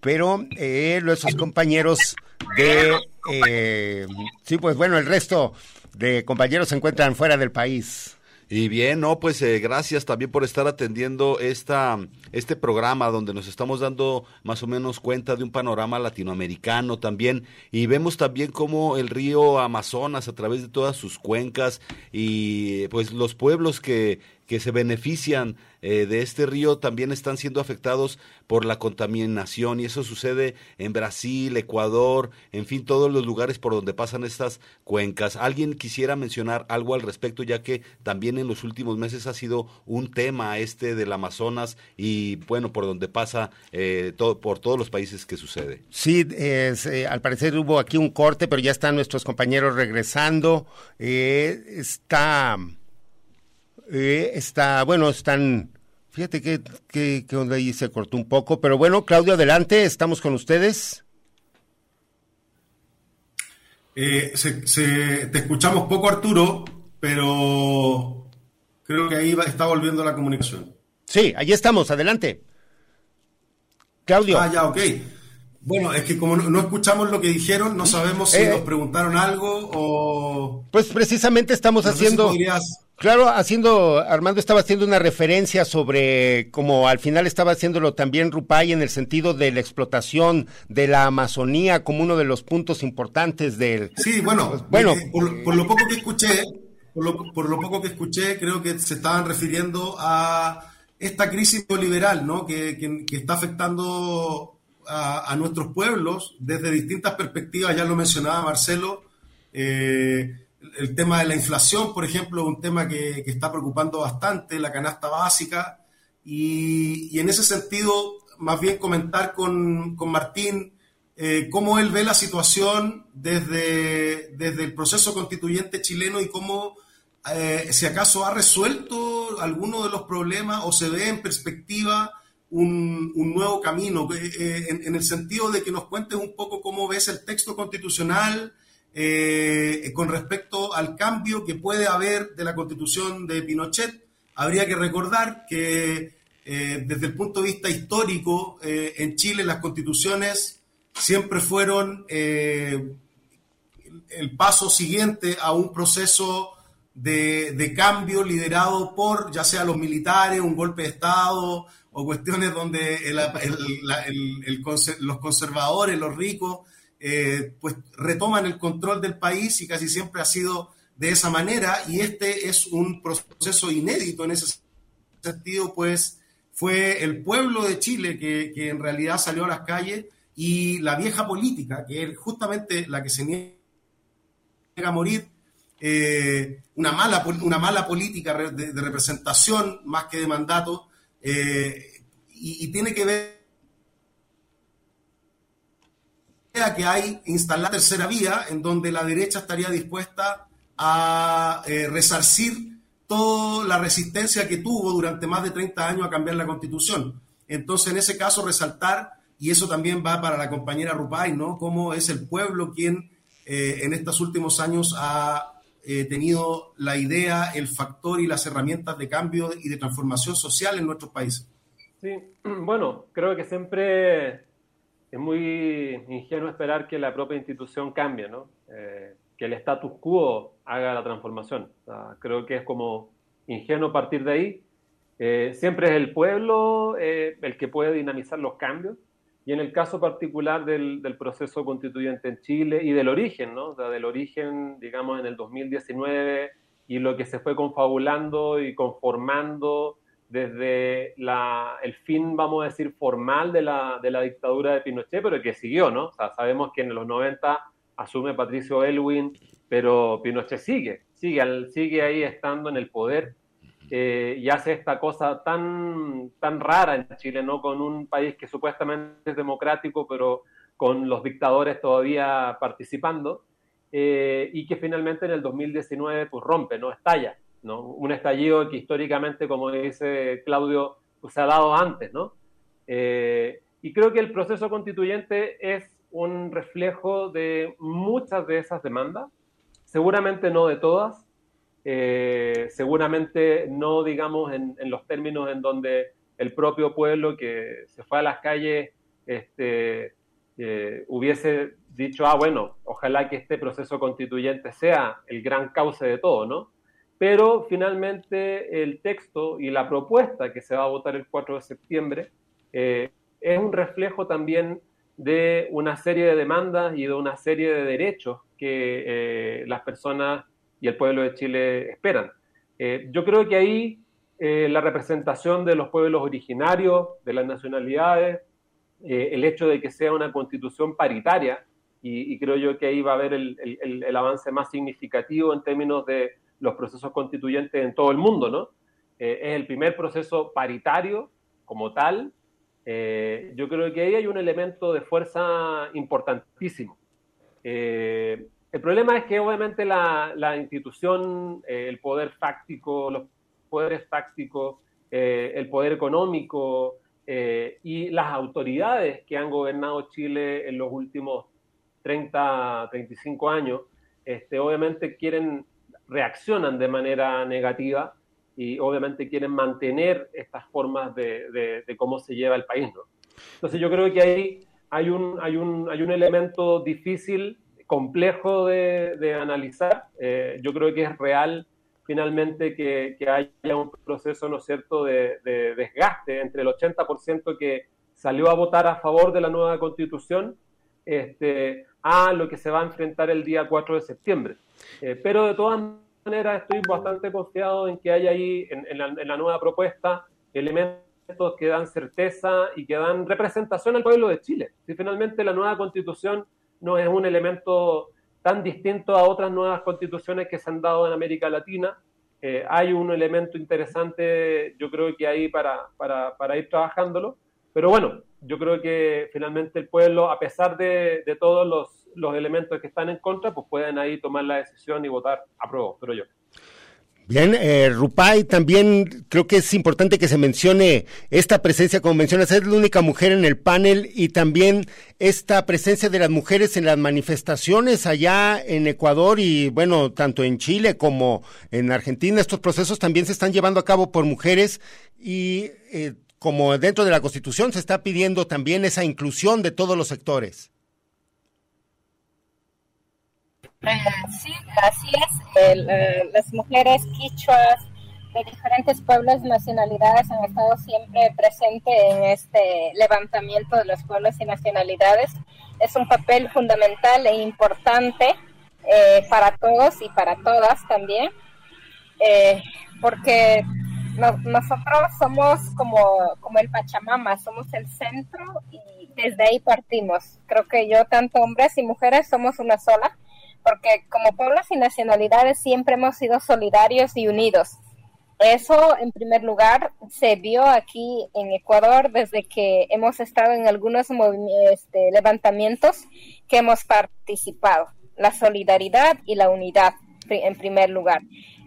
S6: pero eh, nuestros compañeros de, eh, sí, pues bueno, el resto de compañeros se encuentran fuera del país.
S7: Y bien, no, pues eh, gracias también por estar atendiendo esta, este programa donde nos estamos dando más o menos cuenta de un panorama latinoamericano también. Y vemos también cómo el río Amazonas, a través de todas sus cuencas y pues los pueblos que, que se benefician eh, de este río también están siendo afectados por la contaminación y eso sucede en Brasil, Ecuador, en fin, todos los lugares por donde pasan estas cuencas. ¿Alguien quisiera mencionar algo al respecto ya que también en los últimos meses ha sido un tema este del Amazonas y bueno, por donde pasa eh, todo, por todos los países que sucede?
S6: Sí, eh, al parecer hubo aquí un corte, pero ya están nuestros compañeros regresando. está está, bueno, están, fíjate que, que, que onda ahí se cortó un poco, pero bueno, Claudio, adelante, estamos con ustedes.
S8: Eh, te escuchamos poco, Arturo, pero creo que ahí va, está volviendo la comunicación.
S6: Sí, ahí estamos, adelante. Claudio.
S8: Ah, ya, ok. Bueno, es que como no, escuchamos lo que dijeron, no sabemos si eh, nos preguntaron algo o...
S6: Pues precisamente estamos haciendo... Claro, haciendo, Armando estaba haciendo una referencia sobre como al final estaba haciéndolo también Rupay en el sentido de la explotación de la Amazonía como uno de los puntos importantes del...
S8: Sí, bueno, pues, bueno eh, por, lo poco que escuché, por lo, poco que escuché, creo que se estaban refiriendo a esta crisis neoliberal, ¿no? Que, que, está afectando a, a, nuestros pueblos desde distintas perspectivas, ya lo mencionaba Marcelo. Eh, el tema de la inflación, por ejemplo, un tema que, está preocupando bastante, la canasta básica, y, en ese sentido, más bien comentar con, Martín eh, cómo él ve la situación desde, desde el proceso constituyente chileno y cómo, eh, si acaso ha resuelto alguno de los problemas o se ve en perspectiva un, nuevo camino, eh, en, en, el sentido de que nos cuentes un poco cómo ves el texto constitucional, eh, con respecto al cambio que puede haber de la constitución de Pinochet. Habría que recordar que eh, desde el punto de vista histórico, eh, en Chile las constituciones siempre fueron el paso siguiente a un proceso de, cambio liderado por ya sea los militares, un golpe de Estado o cuestiones donde los conservadores, los ricos, eh, pues retoman el control del país y casi siempre ha sido de esa manera y este es un proceso inédito en ese sentido, pues fue el pueblo de Chile que, en realidad salió a las calles y la vieja política, que es justamente la que se niega a morir, eh, una, mala, una mala política de, representación más que de mandato, eh, y, y, tiene que ver idea que hay instalar tercera vía en donde la derecha estaría dispuesta a eh, resarcir toda la resistencia que tuvo durante más de 30 años a cambiar la constitución. Entonces, en ese caso, resaltar, y eso también va para la compañera Rupay, ¿no? Cómo es el pueblo quien eh, en estos últimos años ha eh, tenido la idea, el factor y las herramientas de cambio y de transformación social en nuestros países.
S10: Sí, bueno, creo que siempre es muy ingenuo esperar que la propia institución cambie, ¿no? Eh, que el status quo haga la transformación. creo que es como ingenuo partir de ahí. Eh, siempre es el pueblo el que puede dinamizar los cambios y en el caso particular del, proceso constituyente en Chile y del origen, ¿no? O sea, del origen, digamos, en el 2019 y lo que se fue confabulando y conformando desde el fin, vamos a decir, formal de la, de la dictadura de Pinochet, pero que siguió, ¿no? O sea, sabemos que en los 90 asume Patricio Elwin, pero Pinochet sigue, sigue, sigue ahí estando en el poder eh, y hace esta cosa tan, tan rara en Chile, ¿no? Con un país que supuestamente es democrático, pero con los dictadores todavía participando, eh, y que finalmente en el 2019 pues rompe, ¿no? Estalla, Un estallido que históricamente, como dice Claudio, pues, se ha dado antes, ¿no? Eh, y creo que el proceso constituyente es un reflejo de muchas de esas demandas, seguramente no de todas, eh, seguramente no, digamos, en, los términos en donde el propio pueblo que se fue a las calles este, eh, hubiese dicho, ah, bueno, ojalá que este proceso constituyente sea el gran cauce de todo, ¿no? Pero finalmente el texto y la propuesta que se va a votar el 4 de septiembre eh, es un reflejo también de una serie de demandas y de una serie de derechos que las personas y el pueblo de Chile esperan. Eh, yo creo que ahí eh, la representación de los pueblos originarios, de las nacionalidades, eh, el hecho de que sea una constitución paritaria, y, creo yo que ahí va a haber el, avance más significativo en términos de los procesos constituyentes en todo el mundo, ¿no? es el primer proceso paritario como tal. yo creo que ahí hay un elemento de fuerza importantísimo. El problema es que obviamente la, institución, eh, el poder fáctico, los poderes fácticos, eh, el poder económico eh, y las autoridades que han gobernado Chile en los últimos 30, 35 años, este, obviamente quieren, reaccionan de manera negativa y obviamente quieren mantener estas formas de, cómo se lleva el país. ¿no? Entonces yo creo que ahí hay un, hay un, hay un elemento difícil complejo de, analizar. Eh, yo creo que es real finalmente que, haya un proceso, ¿no es cierto?, de, desgaste entre el 80% que salió a votar a favor de la nueva constitución este, a lo que se va a enfrentar el día 4 de septiembre. Eh, pero de todas maneras estoy bastante confiado en que haya ahí en, la, nueva propuesta elementos que dan certeza y que dan representación al pueblo de Chile. Si finalmente la nueva constitución no es un elemento tan distinto a otras nuevas constituciones que se han dado en América Latina. Eh, hay un elemento interesante, yo creo que ahí para, ir trabajándolo. Pero bueno, yo creo que finalmente el pueblo, a pesar de, todos los, los, elementos que están en contra, pues pueden ahí tomar la decisión y votar a prueba, pero yo.
S6: Bien, eh, Rupay, también creo que es importante que se mencione esta presencia, como mencionas, es la única mujer en el panel y también esta presencia de las mujeres en las manifestaciones allá en Ecuador y bueno, tanto en Chile como en Argentina, estos procesos también se están llevando a cabo por mujeres y eh, como dentro de la Constitución se está pidiendo también esa inclusión de todos los sectores.
S9: sí, así es. Eh, las mujeres quichuas de diferentes pueblos y nacionalidades han estado siempre presentes en este levantamiento de los pueblos y nacionalidades. Es un papel fundamental e importante eh, para todos y para todas también, eh, porque nosotros somos como, como el Pachamama, somos el centro y desde ahí partimos. Creo que yo, tanto hombres y mujeres, somos una sola porque como pueblos y nacionalidades siempre hemos sido solidarios y unidos. Eso, en primer lugar, se vio aquí en Ecuador desde que hemos estado en algunos este, levantamientos que hemos participado. La solidaridad y la unidad, en primer lugar.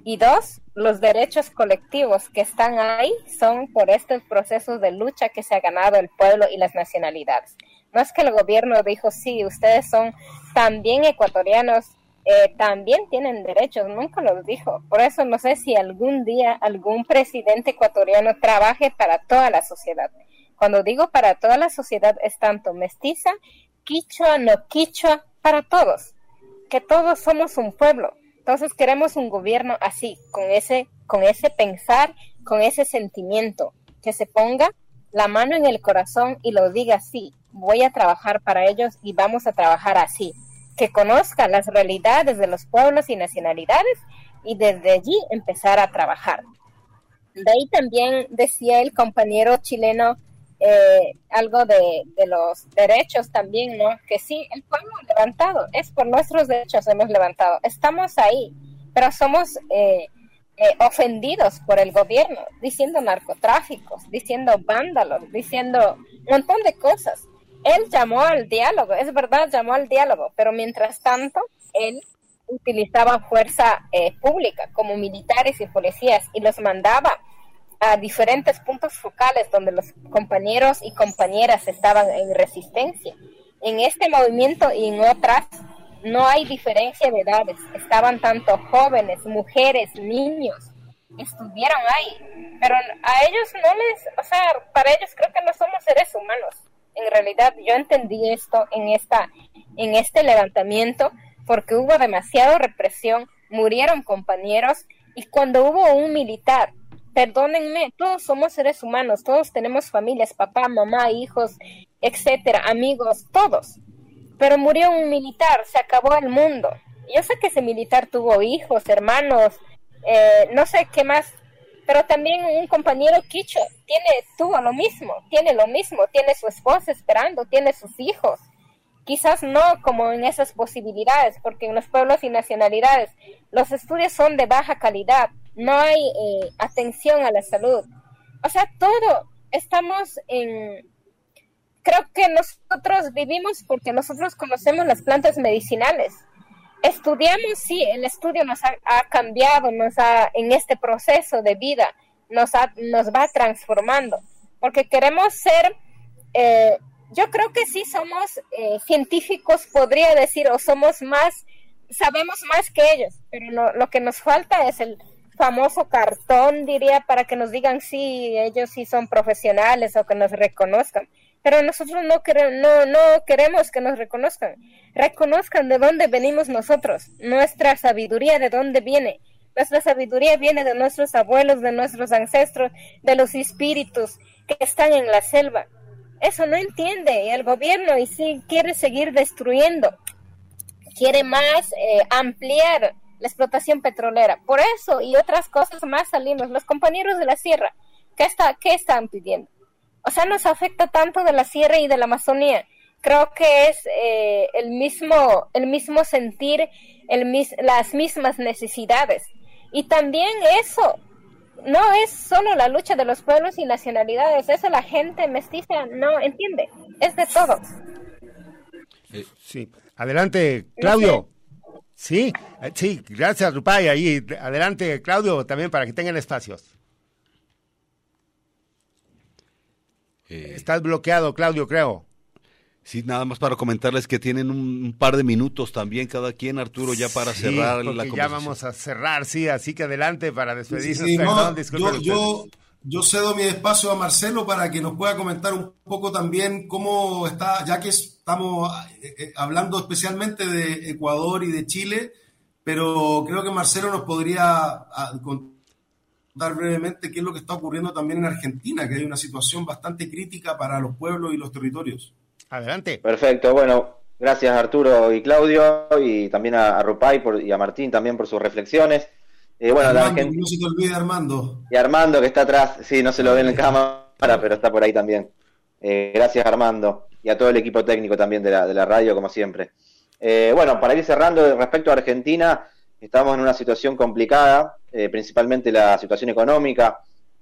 S9: Y dos, los derechos colectivos que están ahí son por estos procesos de lucha que se ha ganado el pueblo y las nacionalidades. No es que el gobierno dijo, sí, ustedes son también ecuatorianos eh, también tienen derechos, nunca los dijo. Por eso no sé si algún día algún presidente ecuatoriano trabaje para toda la sociedad. Cuando digo para toda la sociedad es tanto mestiza, quichua, no quichua, para todos. Que todos somos un pueblo. Entonces queremos un gobierno así, con ese, con ese pensar, con ese sentimiento, que se ponga la mano en el corazón y lo diga así, voy a trabajar para ellos y vamos a trabajar así que conozca las realidades de los pueblos y nacionalidades y desde allí empezar a trabajar. De ahí también decía el compañero chileno eh, algo de, los derechos también, ¿no? Que sí, el pueblo levantado, es por nuestros derechos hemos levantado, estamos ahí, pero somos eh, eh, ofendidos por el gobierno, diciendo narcotráficos, diciendo vándalos, diciendo un montón de cosas él llamó al diálogo, es verdad, llamó al diálogo, pero mientras tanto, él utilizaba fuerza pública como militares y policías y los mandaba a diferentes puntos focales donde los compañeros y compañeras estaban en resistencia. En este movimiento y en otras no hay diferencia de edades. Estaban tanto jóvenes, mujeres, niños, estuvieron ahí. Pero a ellos no les, o sea, para ellos creo que no somos seres humanos en realidad yo entendí esto en, esta, en este levantamiento porque hubo demasiada represión, murieron compañeros y cuando hubo un militar, perdónenme, todos somos seres humanos, todos tenemos familias, papá, mamá, hijos, etcétera, amigos, todos. Pero murió un militar, se acabó el mundo. Yo sé que ese militar tuvo hijos, hermanos, eh, no sé qué más pero también un compañero Quicho tiene, tuvo lo mismo, tiene lo mismo, tiene su esposa esperando, tiene sus hijos. Quizás no como en esas posibilidades, porque en los pueblos y nacionalidades los estudios son de baja calidad, no hay eh, atención a la salud. O sea, todo estamos en... Creo que nosotros vivimos porque nosotros conocemos las plantas medicinales estudiamos, sí, el estudio nos ha, cambiado, nos ha, en este proceso de vida, nos, nos va transformando, porque queremos ser, eh, yo creo que sí somos eh, científicos, podría decir, o somos más, sabemos más que ellos, pero lo que nos falta es el famoso cartón, diría, para que nos digan si ellos sí son profesionales o que nos reconozcan pero nosotros no, no, no queremos que nos reconozcan. Reconozcan de dónde venimos nosotros, nuestra sabiduría de dónde viene. Nuestra sabiduría viene de nuestros abuelos, de nuestros ancestros, de los espíritus que están en la selva. Eso no entiende el gobierno y sí quiere seguir destruyendo. Quiere más eh, ampliar la explotación petrolera. Por eso y otras cosas más salimos. Los compañeros de la sierra, ¿qué, está, qué están pidiendo? o sea, nos afecta tanto de la sierra y de la Amazonía. Creo que es eh, el, mismo, el mismo sentir, el las mismas necesidades. Y también eso, no es solo la lucha de los pueblos y nacionalidades, eso la gente mestiza no entiende, es de todos.
S6: Sí, adelante, Claudio. Sí, gracias, Rupay. Ahí, adelante, Claudio, también para que tengan espacios. Eh, Estás bloqueado, Claudio, creo.
S7: Sí, nada más para comentarles que tienen un, par de minutos también cada quien, Arturo, ya para cerrar la conversación.
S6: ya vamos a cerrar, sí, así que adelante para despedirnos.
S8: yo, yo, cedo mi espacio a Marcelo para que nos pueda comentar un poco también cómo está, ya que estamos eh, eh, hablando especialmente de Ecuador y de Chile, pero creo que Marcelo nos podría contar dar brevemente qué es lo que está ocurriendo también en Argentina, que hay una situación bastante crítica para los pueblos y los territorios.
S6: Adelante.
S11: Perfecto, bueno, gracias Arturo y Claudio, y también a, Rupay y a Martín también por sus reflexiones.
S8: Eh, bueno, Armando, no se te olvide Armando.
S11: Y Armando que está atrás, sí, no se lo ve en la cámara, pero está por ahí también. Eh, gracias Armando y a todo el equipo técnico también de la, de la radio, como siempre. Eh, bueno, para ir cerrando respecto a Argentina, estamos en una situación complicada, eh, principalmente la situación económica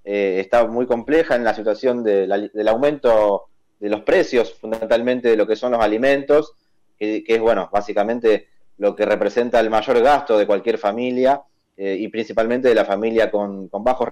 S11: está muy compleja en la situación del aumento de los precios, fundamentalmente de lo que son los alimentos, que, es, bueno, básicamente lo que representa el mayor gasto de cualquier familia eh, y principalmente de la familia con, bajos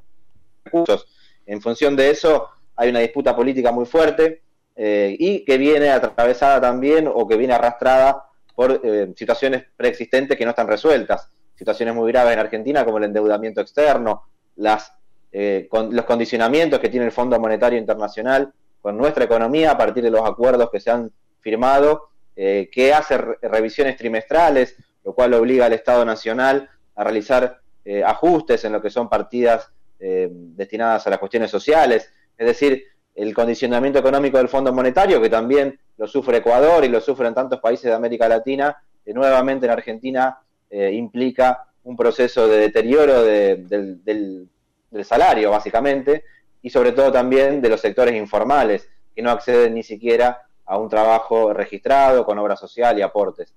S11: recursos. En función de eso, hay una disputa política muy fuerte y que viene atravesada también o que viene arrastrada por situaciones preexistentes que no están resueltas situaciones muy graves en Argentina como el endeudamiento externo, las, eh, los condicionamientos que tiene el Fondo Monetario Internacional con nuestra economía a partir de los acuerdos que se han firmado, eh, que hace revisiones trimestrales, lo cual obliga al Estado Nacional a realizar eh, ajustes en lo que son partidas destinadas a las cuestiones sociales, es decir, el condicionamiento económico del Fondo Monetario, que también lo sufre Ecuador y lo sufren tantos países de América Latina, nuevamente en Argentina eh, implica un proceso de deterioro del, salario, básicamente, y sobre todo también de los sectores informales, que no acceden ni siquiera a un trabajo registrado con obra social y aportes.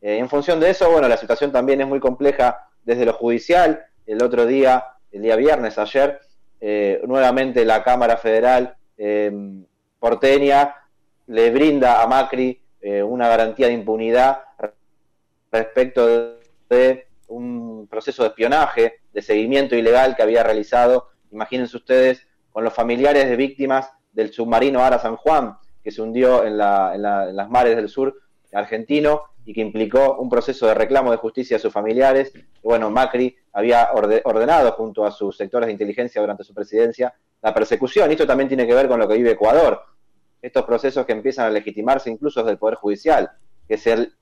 S11: Eh, en función de eso, bueno, la situación también es muy compleja desde lo judicial. El otro día, el día viernes, ayer, eh, nuevamente la Cámara Federal porteña le brinda a Macri una garantía de impunidad respecto de un proceso de espionaje, de seguimiento ilegal que había realizado, imagínense ustedes, con los familiares de víctimas del submarino Ara San Juan, que se hundió en, las mares del sur argentino y que implicó un proceso de reclamo de justicia a sus familiares. bueno, Macri había ordenado junto a sus sectores de inteligencia durante su presidencia la persecución. Esto también tiene que ver con lo que vive Ecuador. Estos procesos que empiezan a legitimarse incluso desde el Poder Judicial, que es el,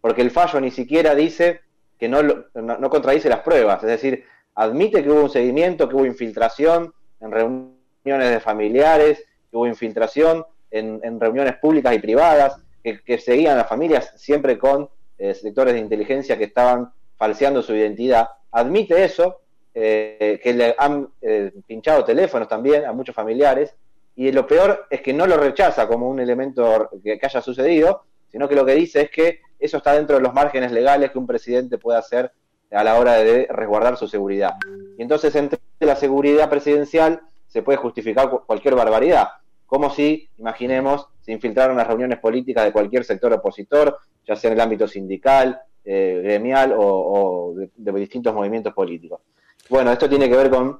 S11: porque el fallo ni siquiera dice que no, no, contradice las pruebas, es decir, admite que hubo un seguimiento, que hubo infiltración en reuniones de familiares, que hubo infiltración en, reuniones públicas y privadas, que, seguían las familias siempre con eh, sectores de inteligencia que estaban falseando su identidad. Admite eso, eh, que le han eh, pinchado teléfonos también a muchos familiares, y lo peor es que no lo rechaza como un elemento que haya sucedido, sino que lo que dice es que eso está dentro de los márgenes legales que un presidente puede hacer a la hora de resguardar su seguridad. Y entonces entre la seguridad presidencial se puede justificar cualquier barbaridad, como si, imaginemos, se infiltraron las reuniones políticas de cualquier sector opositor, ya sea en el ámbito sindical, eh, gremial o, de, distintos movimientos políticos. Bueno, esto tiene que ver con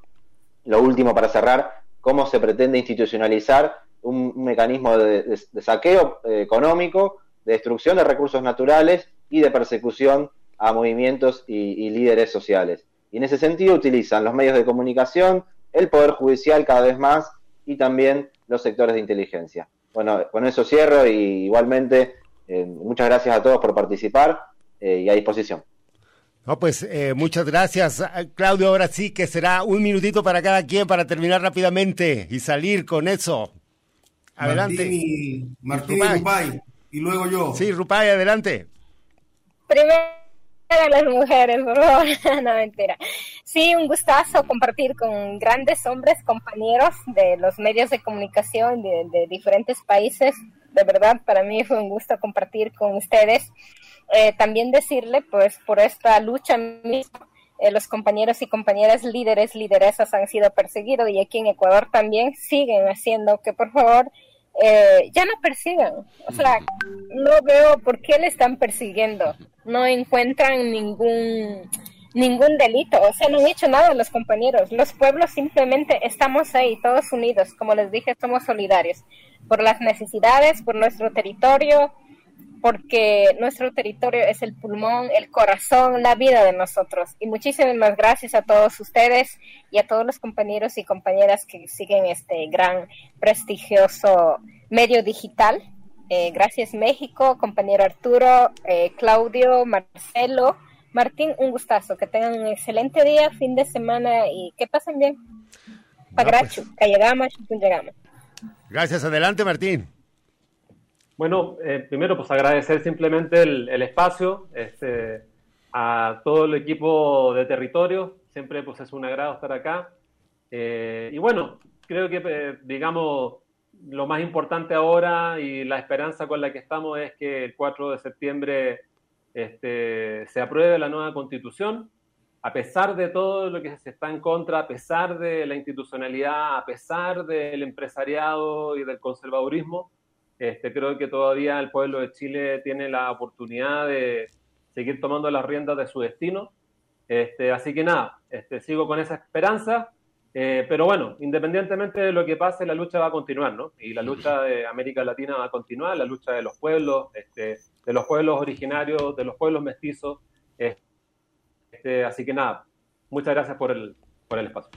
S11: lo último para cerrar, cómo se pretende institucionalizar un, mecanismo de, saqueo eh, económico de destrucción de recursos naturales y de persecución a movimientos y, líderes sociales. Y en ese sentido utilizan los medios de comunicación, el Poder Judicial cada vez más y también los sectores de inteligencia. Bueno, con eso cierro y igualmente eh, muchas gracias a todos por participar eh, y a disposición.
S6: No, pues eh, muchas gracias, Claudio. Ahora sí que será un minutito para cada quien para terminar rápidamente y salir con eso. Adelante.
S8: Martín Martín y luego yo.
S6: Sí, Rupay, adelante.
S9: Primero las mujeres, por favor. no, mentira. Sí, un gustazo compartir con grandes hombres, compañeros de los medios de comunicación de, diferentes países. De verdad, para mí fue un gusto compartir con ustedes. Eh, también decirle, pues, por esta lucha misma, eh, los compañeros y compañeras líderes, lideresas han sido perseguidos y aquí en Ecuador también siguen haciendo que, por favor, eh, ya no persigan. O sea, no veo por qué le están persiguiendo. No encuentran ningún ningún delito. O sea, no han hecho nada los compañeros. Los pueblos simplemente estamos ahí, todos unidos. Como les dije, somos solidarios por las necesidades, por nuestro territorio, porque nuestro territorio es el pulmón, el corazón, la vida de nosotros. Y muchísimas gracias a todos ustedes y a todos los compañeros y compañeras que siguen este gran, prestigioso medio digital. Eh, gracias México, compañero Arturo, eh, Claudio, Marcelo, Martín, un gustazo. Que tengan un excelente día, fin de semana y que pasen bien. Pagrachu, no, pues.
S6: Gracias, adelante Martín.
S10: Bueno, eh, primero pues agradecer simplemente el, espacio este, a todo el equipo de territorio, siempre pues es un agrado estar acá. Eh, y bueno, creo que eh, digamos lo más importante ahora y la esperanza con la que estamos es que el 4 de septiembre este, se apruebe la nueva constitución, a pesar de todo lo que se está en contra, a pesar de la institucionalidad, a pesar del empresariado y del conservadurismo, este, creo que todavía el pueblo de Chile tiene la oportunidad de seguir tomando las riendas de su destino. Este, así que nada, este, sigo con esa esperanza. Eh, pero bueno, independientemente de lo que pase, la lucha va a continuar, ¿no? Y la lucha de América Latina va a continuar, la lucha de los pueblos, este, de los pueblos originarios, de los pueblos mestizos. Este, así que nada, muchas gracias por el, por el espacio.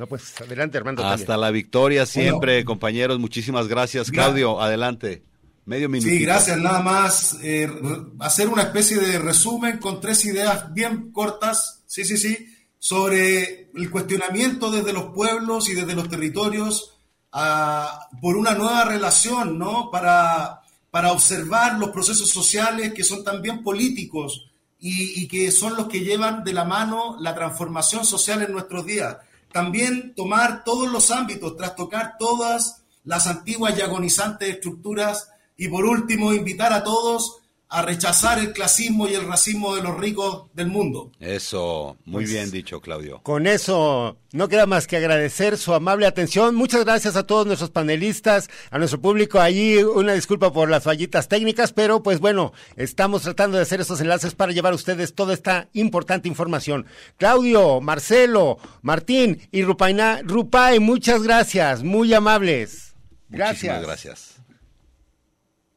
S6: No, pues adelante, Armando.
S7: Hasta la victoria siempre, compañeros. Muchísimas gracias. Claudio, adelante. Medio minuto.
S8: Sí, gracias. Nada más eh, hacer una especie de resumen con tres ideas bien cortas. Sí, sí, sí sobre el cuestionamiento desde los pueblos y desde los territorios ah, por una nueva relación, ¿no? Para, para observar los procesos sociales que son también políticos y, y, que son los que llevan de la mano la transformación social en nuestros días. También tomar todos los ámbitos, trastocar todas las antiguas y agonizantes estructuras y por último invitar a todos a rechazar el clasismo y el racismo de los ricos del mundo.
S7: Eso, muy pues, bien dicho, Claudio.
S6: Con eso no queda más que agradecer su amable atención. Muchas gracias a todos nuestros panelistas, a nuestro público allí. Una disculpa por las fallitas técnicas, pero pues bueno, estamos tratando de hacer estos enlaces para llevar a ustedes toda esta importante información. Claudio, Marcelo, Martín y Rupaina, Rupay, muchas gracias, muy amables. Gracias.
S7: Muchísimas gracias.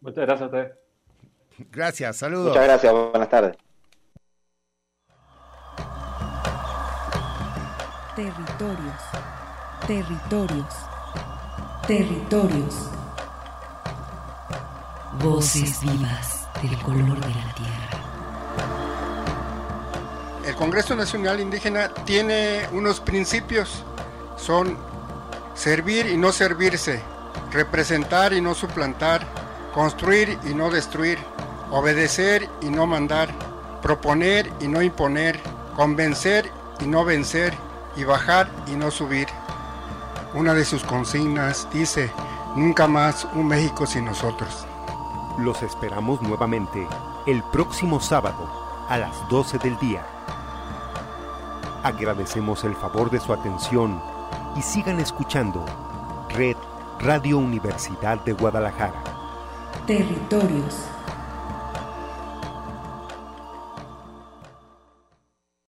S10: Muchas gracias a ustedes.
S6: Gracias, saludos.
S11: Muchas gracias, buenas tardes.
S2: Territorios, territorios, territorios. Voces vivas del color de la tierra.
S14: El Congreso Nacional Indígena tiene unos principios, son servir y no servirse, representar y no suplantar, construir y no destruir, obedecer y no mandar, proponer y no imponer, convencer y no vencer, y bajar y no subir. Una de sus consignas dice, nunca más un México sin nosotros.
S6: Los esperamos nuevamente el próximo sábado a las 12 del día. Agradecemos el favor de su atención y sigan escuchando Red Radio Universidad de Guadalajara.
S2: Territorios